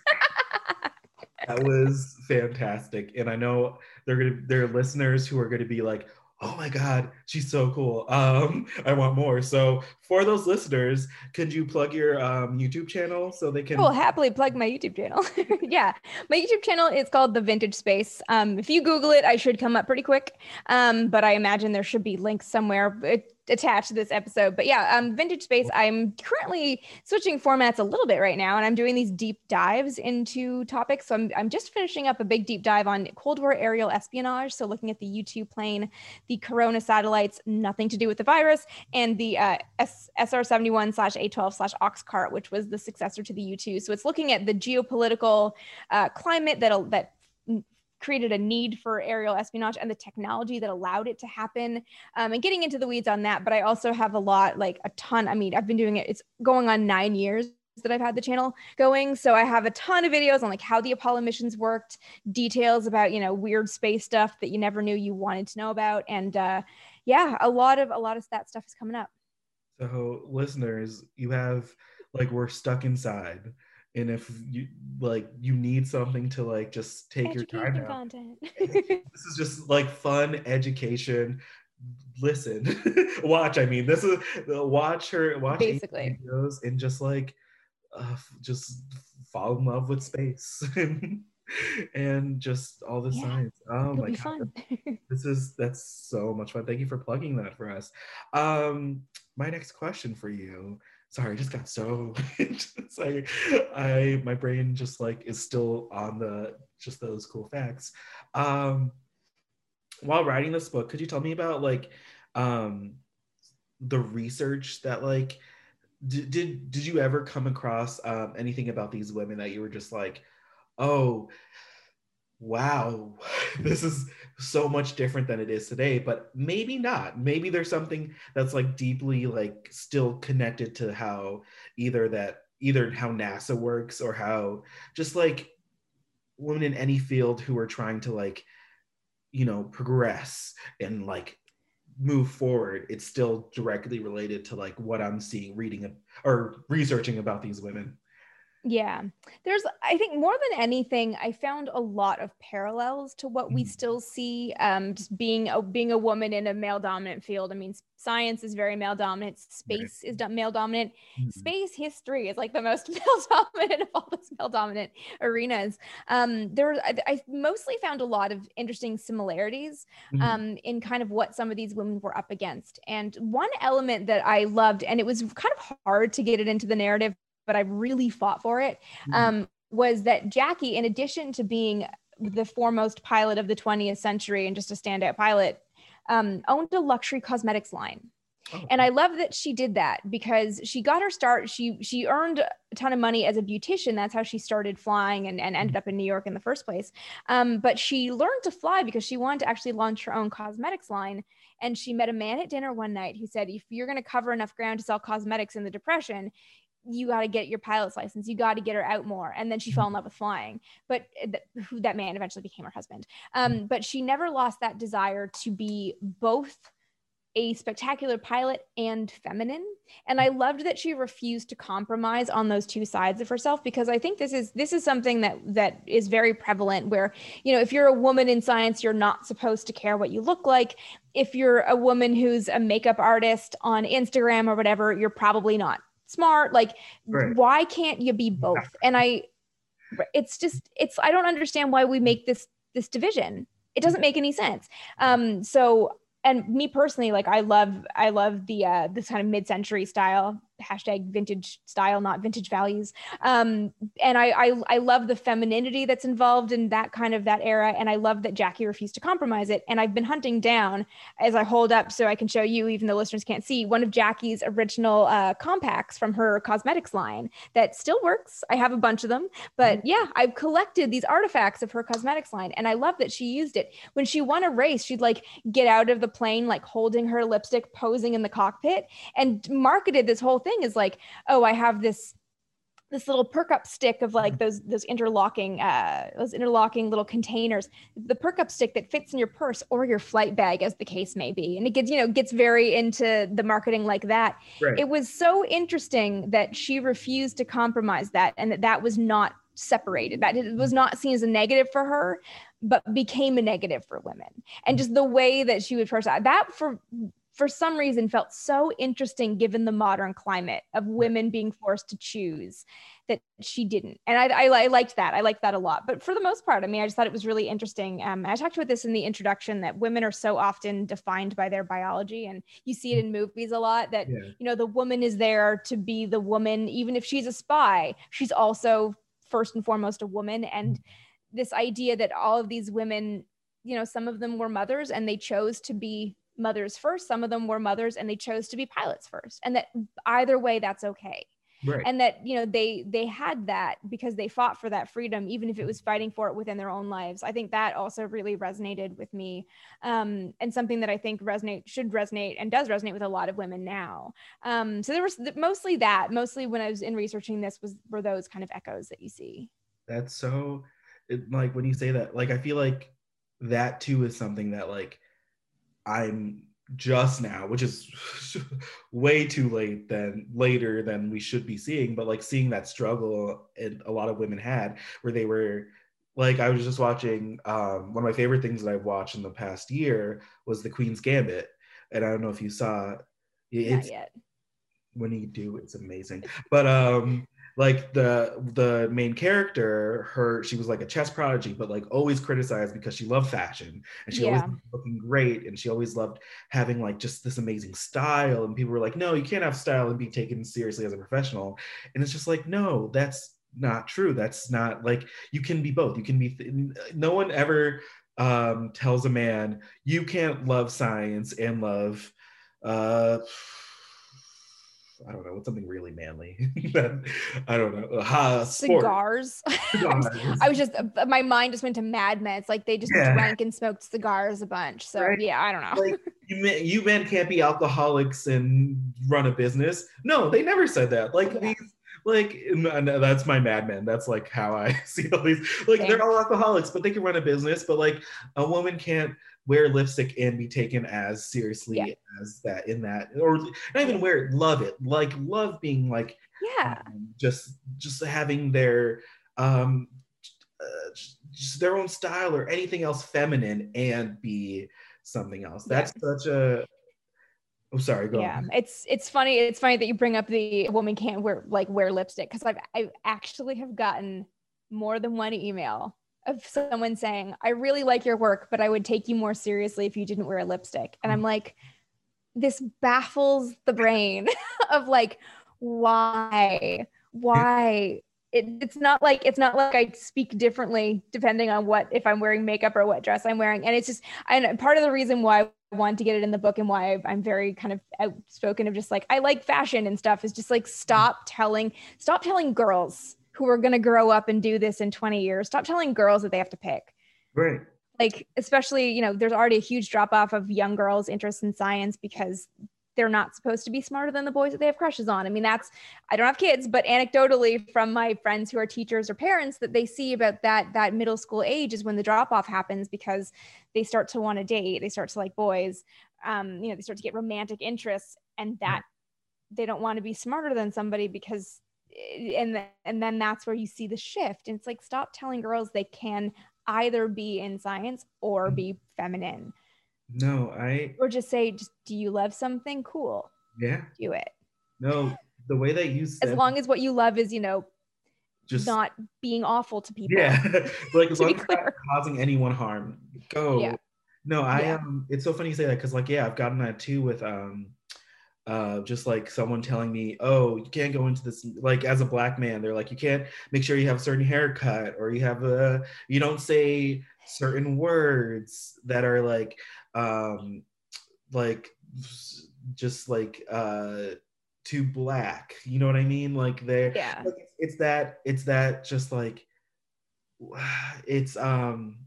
that was fantastic, and I know they're gonna there are listeners who are gonna be like, "Oh my God, she's so cool! Um, I want more." So for those listeners, could you plug your um, YouTube channel so they can? I will happily plug my YouTube channel. yeah, my YouTube channel is called The Vintage Space. Um, if you Google it, I should come up pretty quick. Um, but I imagine there should be links somewhere uh, attached to this episode. But yeah, um, Vintage Space. I'm currently switching formats a little bit right now, and I'm doing these deep dives into topics. So I'm I'm just finishing up a big deep dive on Cold War aerial espionage. So looking at the U2 plane, the Corona satellites, nothing to do with the virus, and the uh, S- SR71 slash A12 slash Oxcart, which was the successor to the U2. So it's looking at the geopolitical uh, climate that that created a need for aerial espionage and the technology that allowed it to happen um, and getting into the weeds on that but i also have a lot like a ton i mean i've been doing it it's going on nine years that I've had the channel going. So I have a ton of videos on like how the Apollo missions worked, details about, you know, weird space stuff that you never knew you wanted to know about. And uh yeah, a lot of a lot of that stuff is coming up. So listeners, you have like we're stuck inside. And if you like you need something to like just take your time Educational out. content. This is just like fun education. Listen, watch. I mean, this is watch her watch Basically. videos and just like uh, just fall in love with space and just all the Yeah, science. Oh It'll my be god, fun. this is that's so much fun. Thank you for plugging that for us. Um, my next question for you. Sorry, I just got so like I my brain just like is still on the just those cool facts. Um, while writing this book, could you tell me about like um the research that like did did, did you ever come across um, anything about these women that you were just like, oh wow, this is so much different than it is today, but maybe not. Maybe there's something that's like deeply like still connected to how either that either how NASA works or how just like women in any field who are trying to like you know progress and like move forward it's still directly related to like what i'm seeing reading or researching about these women Yeah. There's, I think more than anything, I found a lot of parallels to what we Mhm. still see um, just being a, being a woman in a male dominant field. I mean, science is very male dominant. Space is do- male dominant. Mhm. Space history is like the most male dominant of all those male dominant arenas. Um, there, I, I mostly found a lot of interesting similarities Mhm. um, in kind of what some of these women were up against. And one element that I loved, and it was kind of hard to get it into the narrative, but I really fought for it, Mhm. um, was that Jackie, in addition to being the foremost pilot of the 20th century and just a standout pilot, um, owned a luxury cosmetics line. Oh. And I love that she did that because she got her start. She she earned a ton of money as a beautician. That's how she started flying and, and ended up in New York in the first place. Um, but she learned to fly because she wanted to actually launch her own cosmetics line. And she met a man at dinner one night who said, if you're going to cover enough ground to sell cosmetics in the depression, you got to get your pilot's license. You got to get her out more. And then she fell in love with flying. But th- who that man eventually became her husband. Um, but she never lost that desire to be both a spectacular pilot and feminine and i loved that she refused to compromise on those two sides of herself because i think this is this is something that that is very prevalent where you know if you're a woman in science you're not supposed to care what you look like if you're a woman who's a makeup artist on instagram or whatever you're probably not smart like Right. why can't you be both? And i it's just it's i don't understand why we make this this division. It doesn't make any sense. Um so and me personally like i love i love the uh this kind of mid-century style hashtag vintage style not vintage values. Um and I, I i love the femininity that's involved in that kind of that era. And i love that jackie refused to compromise it. And i've been hunting down as i hold up so i can show you even the listeners can't see one of jackie's original uh compacts from her cosmetics line that still works. I have a bunch of them. But yeah i've collected these artifacts of her cosmetics line. And i love that she used it. When she won a race she'd like get out of the plane like holding her lipstick posing in the cockpit and marketed this whole thing is like oh i have this this little perk up stick of like those those interlocking uh those interlocking little containers. The perk up stick that fits in your purse or your flight bag as the case may be. And it gets you know gets very into the marketing like that. Right. it was so interesting that she refused to compromise that and that that was not separated. That it was not seen as a negative for her but became a negative for women. And just the way that she would first that for for some reason felt so interesting given the modern climate of women being forced to choose that she didn't. And I, I, I liked that. I liked that a lot. But for the most part i mean i just thought it was really interesting. Um, i talked about this in the introduction that women are so often defined by their biology and you see it in movies a lot that Yeah. you know the woman is there to be the woman even if she's a spy she's also first and foremost a woman. And this idea that all of these women you know some of them were mothers and they chose to be mothers first some of them were mothers and they chose to be pilots first and that either way that's okay. Right. and that you know they they had that because they fought for that freedom even if it was fighting for it within their own lives. I think that also really resonated with me um, and something that i think resonate should resonate and does resonate with a lot of women now. Um, so there was mostly that mostly when i was in researching this was were those kind of echoes that you see. That's so it, like when you say that, like I feel like that too is something that like I'm just now, which is way too late than later than we should be seeing, but like seeing that struggle and a lot of women had where they were like I was just watching um one of my favorite things that I've watched in the past year was the Queen's Gambit. And I don't know if you saw not it's yet when you do it's amazing but um like the the main character her she was like a chess prodigy but like always criticized because she loved fashion and she always Yeah. loved looking great and she always loved having like just this amazing style and people were like no you can't have style and be taken seriously as a professional. And it's just like no that's not true. That's not like you can be both. You can be no one ever um tells a man you can't love science and love uh I don't know, what's something really manly? I don't know. Uh, cigars Cigars. I was just uh, my mind just went to Mad Men. It's like they just Yeah. drank and smoked cigars a bunch. So Right. yeah, I don't know. like you men, you men can't be alcoholics and run a business. No, they never said that. Like Yeah. these, like that's my Mad Men. That's like how I see all these. Like Same. they're all alcoholics, but they can run a business. But like a woman can't wear lipstick and be taken as seriously Yeah. as that in that, or not even wear it. Love it, like love being like yeah, um, just just having their um uh, just, their own style or anything else feminine and be something else Yeah. that's such a oh sorry go yeah. on It's it's funny. It's funny that you bring up the woman can't wear like wear lipstick because I've I actually have gotten more than one email of someone saying I really like your work, but I would take you more seriously if you didn't wear a lipstick. And I'm mm. like, this baffles the brain of like why why it, it's not like it's not like I speak differently depending on what if I'm wearing makeup or what dress I'm wearing. And it's just and part of the reason why I want to get it in the book and why I'm very kind of outspoken of just like I like fashion and stuff is just like stop mm. telling stop telling girls who are going to grow up and do this in 20 years. Stop telling girls that they have to pick. Right. Like especially you know there's already a huge drop off of young girls interest in science because they're not supposed to be smarter than the boys that they have crushes on. I mean, that's, I don't have kids, but anecdotally from my friends who are teachers or parents that they see about that, that middle school age is when the drop off happens because they start to want to date, they start to like boys, um, you know, they start to get romantic interests and that they don't want to be smarter than somebody because and and then that's where you see the shift and it's like stop telling girls they can either be in science or mm. be feminine no, I or just say, just do you love something? Cool. Yeah. Do it. No, the way that you said, as long as what you love is, you know, just not being awful to people. Yeah. like as long as not causing anyone harm. Go. Yeah. No, I am. Yeah. Um, it's so funny you say that because like, yeah, I've gotten that too with um uh, just like someone telling me, oh, you can't go into this, like as a black man, they're like, you can't make sure you have a certain haircut or you have a, you don't say certain words that are like, um, like just like uh too black. You know what i mean? Like they're yeah. like it's, it's that it's that just like it's um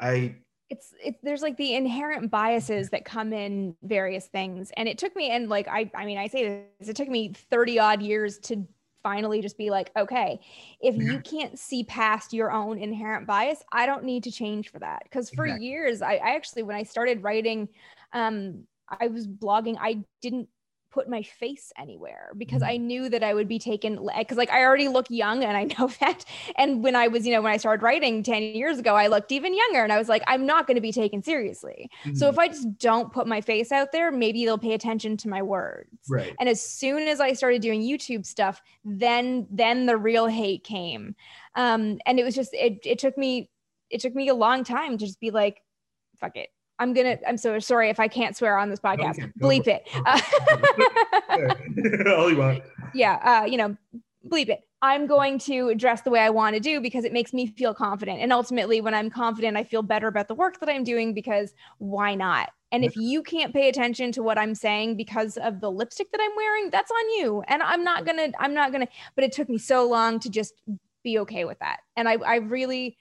i it's it, there's like the inherent biases that come in various things and it took me and like i i mean i say this it took me 30 odd years to finally just be like, okay, if you can't see past your own inherent bias, I don't need to change for that. Because for exactly. years, I, I, actually, when I started writing, um, I was blogging, I didn't put my face anywhere because mm. I knew that I would be taken because like I already look young and I know that. And when I was, you know, when I started writing 10 years ago, I looked even younger and I was like, I'm not going to be taken seriously. Mm-hmm. So if I just don't put my face out there, maybe they'll pay attention to my words. Right. And as soon as I started doing YouTube stuff, then then the real hate came. Um, and it was just it it took me it took me a long time to just be like, fuck it. I'm gonna. I'm so sorry if I can't swear on this podcast. Okay, bleep it. All you want. Yeah. Uh, you know, bleep it. I'm going to dress the way I want to do because it makes me feel confident. And ultimately, when I'm confident, I feel better about the work that I'm doing because why not? And if you can't pay attention to what I'm saying because of the lipstick that I'm wearing, that's on you. And I'm not gonna. I'm not gonna. But it took me so long to just be okay with that. And I, I really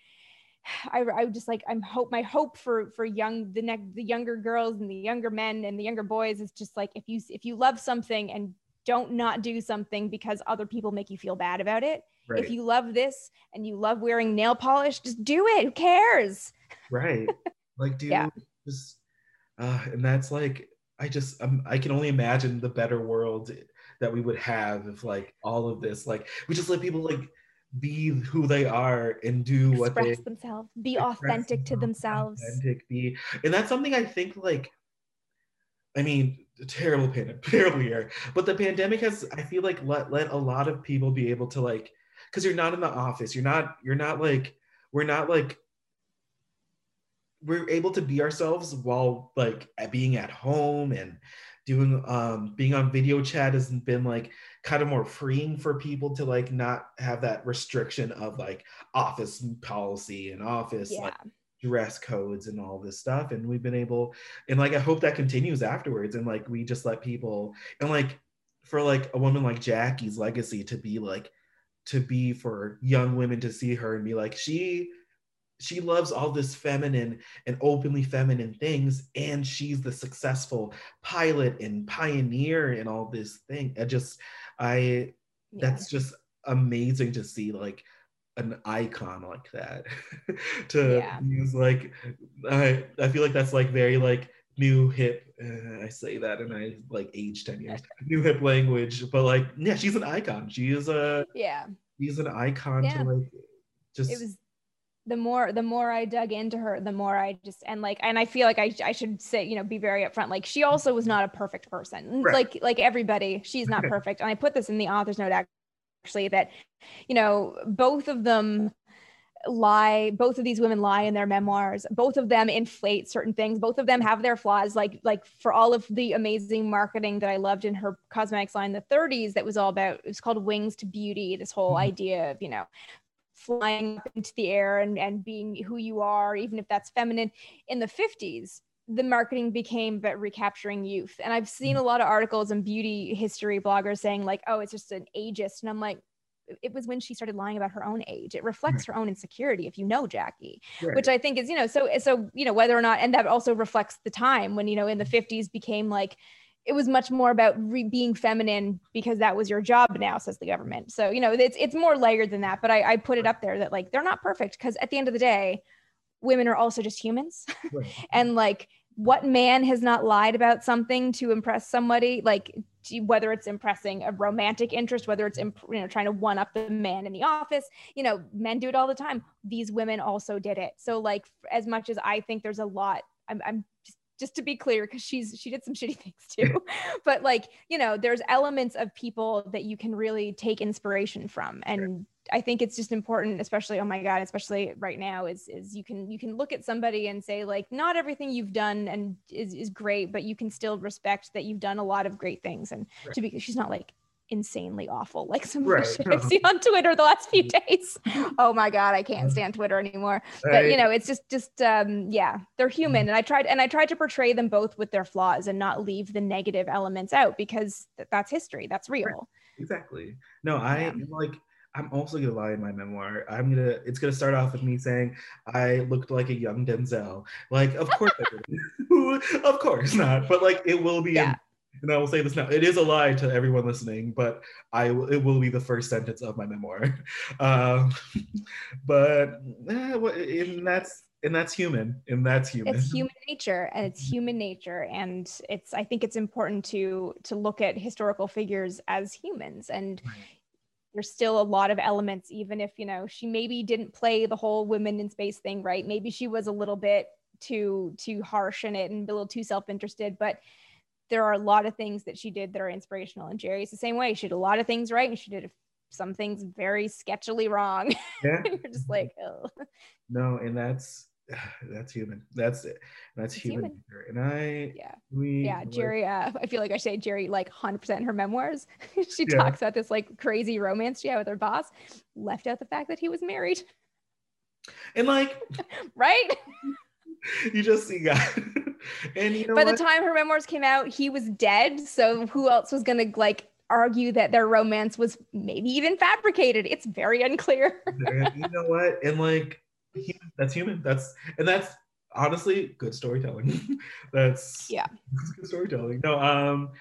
I, I just like I'm hope my hope for for young the next the younger girls and the younger men and the younger boys is just like if you if you love something and don't not do something because other people make you feel bad about it. Right. If you love this and you love wearing nail polish, just do it. Who cares? Right. Like do yeah. just uh and that's like I just um, I can only imagine the better world that we would have if like all of this like we just let people like be who they are and do express what they themselves be authentic to themselves authentic be and that's something i think like i mean terrible pandemic terrible year but the pandemic has i feel like let let a lot of people be able to like because you're not in the office you're not you're not like we're not like we're able to be ourselves while like being at home and doing um being on video chat has been like kind of more freeing for people to like not have that restriction of like office policy and office yeah. like dress codes and all this stuff and we've been able and like i hope that continues afterwards and like we just let people and like for like a woman like jackie's legacy to be like to be for young women to see her and be like she she loves all this feminine and openly feminine things and she's the successful pilot and pioneer and all this thing i just i yeah. that's just amazing to see like an icon like that to yeah. use like i i feel like that's like very like new hip uh, i say that and i like age 10 years new hip language but like yeah she's an icon she is a yeah she's an icon yeah. to like just it was the more the more I dug into her, the more I just and like and I feel like I I should say you know be very upfront. Like she also was not a perfect person. Right. Like like everybody, she's not perfect. and I put this in the author's note actually that you know both of them lie both of these women lie in their memoirs both of them inflate certain things both of them have their flaws like like for all of the amazing marketing that i loved in her cosmetics line in the 30s that was all about it was called wings to beauty this whole mm-hmm. idea of you know flying up into the air and, and being who you are, even if that's feminine. In the 50s, the marketing became about recapturing youth. And I've seen mm-hmm. a lot of articles and beauty history bloggers saying, like, oh, it's just an ageist. And I'm like, it was when she started lying about her own age. It reflects her own insecurity, if you know Jackie, Right. which I think is, you know, so so you know whether or not, and that also reflects the time when you know in the '50s became like it was much more about re- being feminine because that was your job now, says the government. So you know it's it's more layered than that. But I, I put it up there that like they're not perfect because at the end of the day, women are also just humans, Right. and like what man has not lied about something to impress somebody like whether it's impressing a romantic interest whether it's imp- you know trying to one up the man in the office you know men do it all the time these women also did it so like as much as i think there's a lot i'm, I'm just just to be clear because she's she did some shitty things too. But like you know there's elements of people that you can really take inspiration from. And i think it's just important especially oh my god especially right now is is you can you can look at somebody and say like not everything you've done and is, is great but you can still respect that you've done a lot of great things. And Right. to be she's not like insanely awful like some Right, of the shit i've seen on twitter the last few mm. days oh my god i can't mm. stand twitter anymore but you know it's just just um yeah they're human mm. and i tried and i tried to portray them both with their flaws and not leave the negative elements out because th- that's history that's real Exactly. No, I Yeah. like I'm also gonna lie in my memoir. I'm gonna it's gonna start off with me saying I looked like a young Denzel. Like, of course of course not. But like it will be Yeah. And I will say this now. It is a lie to everyone listening, but I it will be the first sentence of my memoir. Um, but eh, and that's and that's human. And that's human. it's human nature and it's human nature and it's i think it's important to to look at historical figures as humans and Right. there's still a lot of elements even if you know she maybe didn't play the whole women in space thing right maybe she was a little bit too too harsh in it and a little too self-interested but there are a lot of things that she did that are inspirational and jerrie's the same way she did a lot of things right and she did some things very sketchily wrong Yeah. and you're just like oh No, and that's that's human. That's it. That's It's human. human. And I yeah we yeah jerrie uh, i feel like i say jerrie like 100% in her memoirs she Yeah. talks about this like crazy romance she had with her boss left out the fact that he was married and like right you just see God. and you know by what? the time her memoirs came out he was dead so who else was gonna like argue that their romance was maybe even fabricated it's very unclear you know what? And like that's human. That's and that's honestly good storytelling. that's Yeah. that's good storytelling. No, um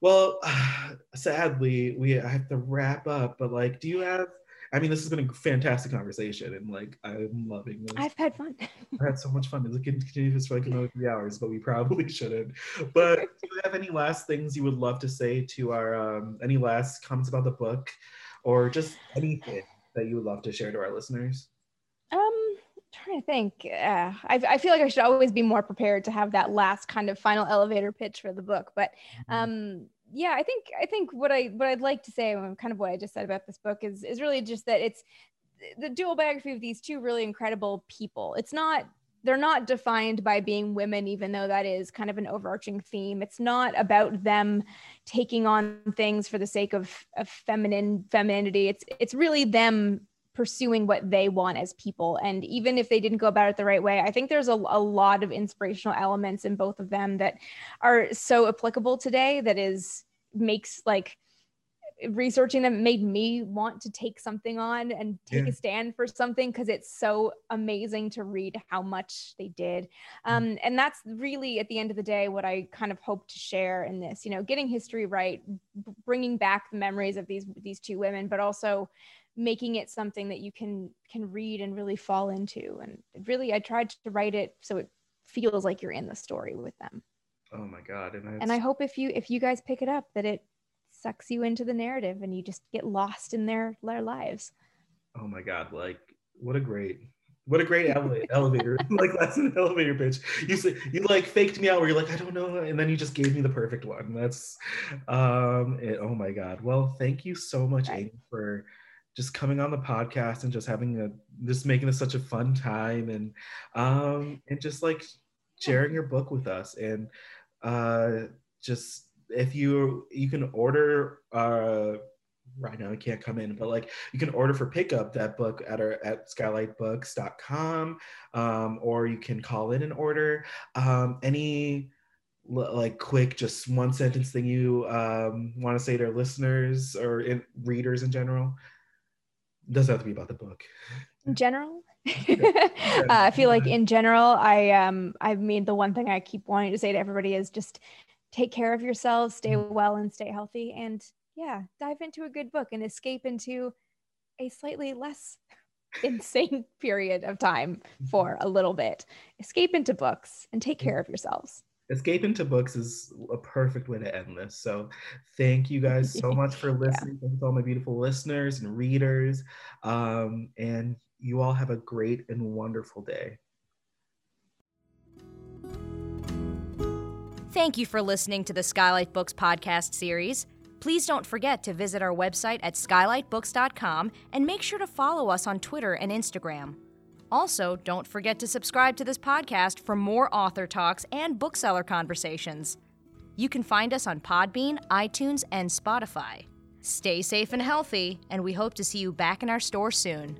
well sadly we I have to wrap up, but like do you have I mean, this has been a fantastic conversation, and like I'm loving this. i've had fun I had so much fun. We could continue this for like another three hours, but we probably shouldn't. But do you have any last things you would love to say to our um, any last comments about the book, or just anything that you would love to share to our listeners? Um, trying to think. Uh, I, I feel like I should always be more prepared to have that last kind of final elevator pitch for the book. But um, yeah, I think I think what I what I'd like to say, kind of what I just said about this book, is is really just that it's the dual biography of these two really incredible people. It's not they're not defined by being women, even though that is kind of an overarching theme. It's not about them taking on things for the sake of, of feminine femininity. It's it's really them pursuing what they want as people. And even if they didn't go about it the right way, I think there's a, a lot of inspirational elements in both of them that are so applicable today that is makes like researching them made me want to take something on and take Yeah. a stand for something because it's so amazing to read how much they did um, and that's really at the end of the day what i kind of hope to share in this you know getting history right b- bringing back the memories of these these two women but also making it something that you can can read and really fall into and really i tried to write it so it feels like you're in the story with them Oh my god! And, and i hope if you if you guys pick it up that it sucks you into the narrative and you just get lost in their their lives oh my god! Like what a great. What a great ele- elevator! like that's an elevator pitch. You say, you like faked me out where you're like I don't know, and then you just gave me the perfect one. That's, um, it- oh my god. Well, thank you so much, Amy, for just coming on the podcast and just having a just making this such a fun time and um and just like sharing your book with us and uh just if you you can order uh right now. It can't come in, but like you can order for pickup that book at our at skylightbooks.com, um, or you can call in and order. Um, any like quick, just one sentence thing you um, want to say to our listeners or in, readers in general? Doesn't have to be about the book. In general, uh, I feel like in general, I um I mean the one thing I keep wanting to say to everybody is just take care of yourselves, stay Mm-hmm. well, and stay healthy, and yeah, dive into a good book and escape into a slightly less insane period of time for a little bit. Escape into books and take care of yourselves. Escape into books is a perfect way to end this. So, thank you guys so much for listening. Thank you to all my beautiful listeners and readers. Um, and you all have a great and wonderful day. Thank you for listening to the Skylight Books podcast series. Please don't forget to visit our website at skylightbooks.com and make sure to follow us on Twitter and Instagram. Also, don't forget to subscribe to this podcast for more author talks and bookseller conversations. You can find us on Podbean, iTunes, and Spotify. Stay safe and healthy, and we hope to see you back in our store soon.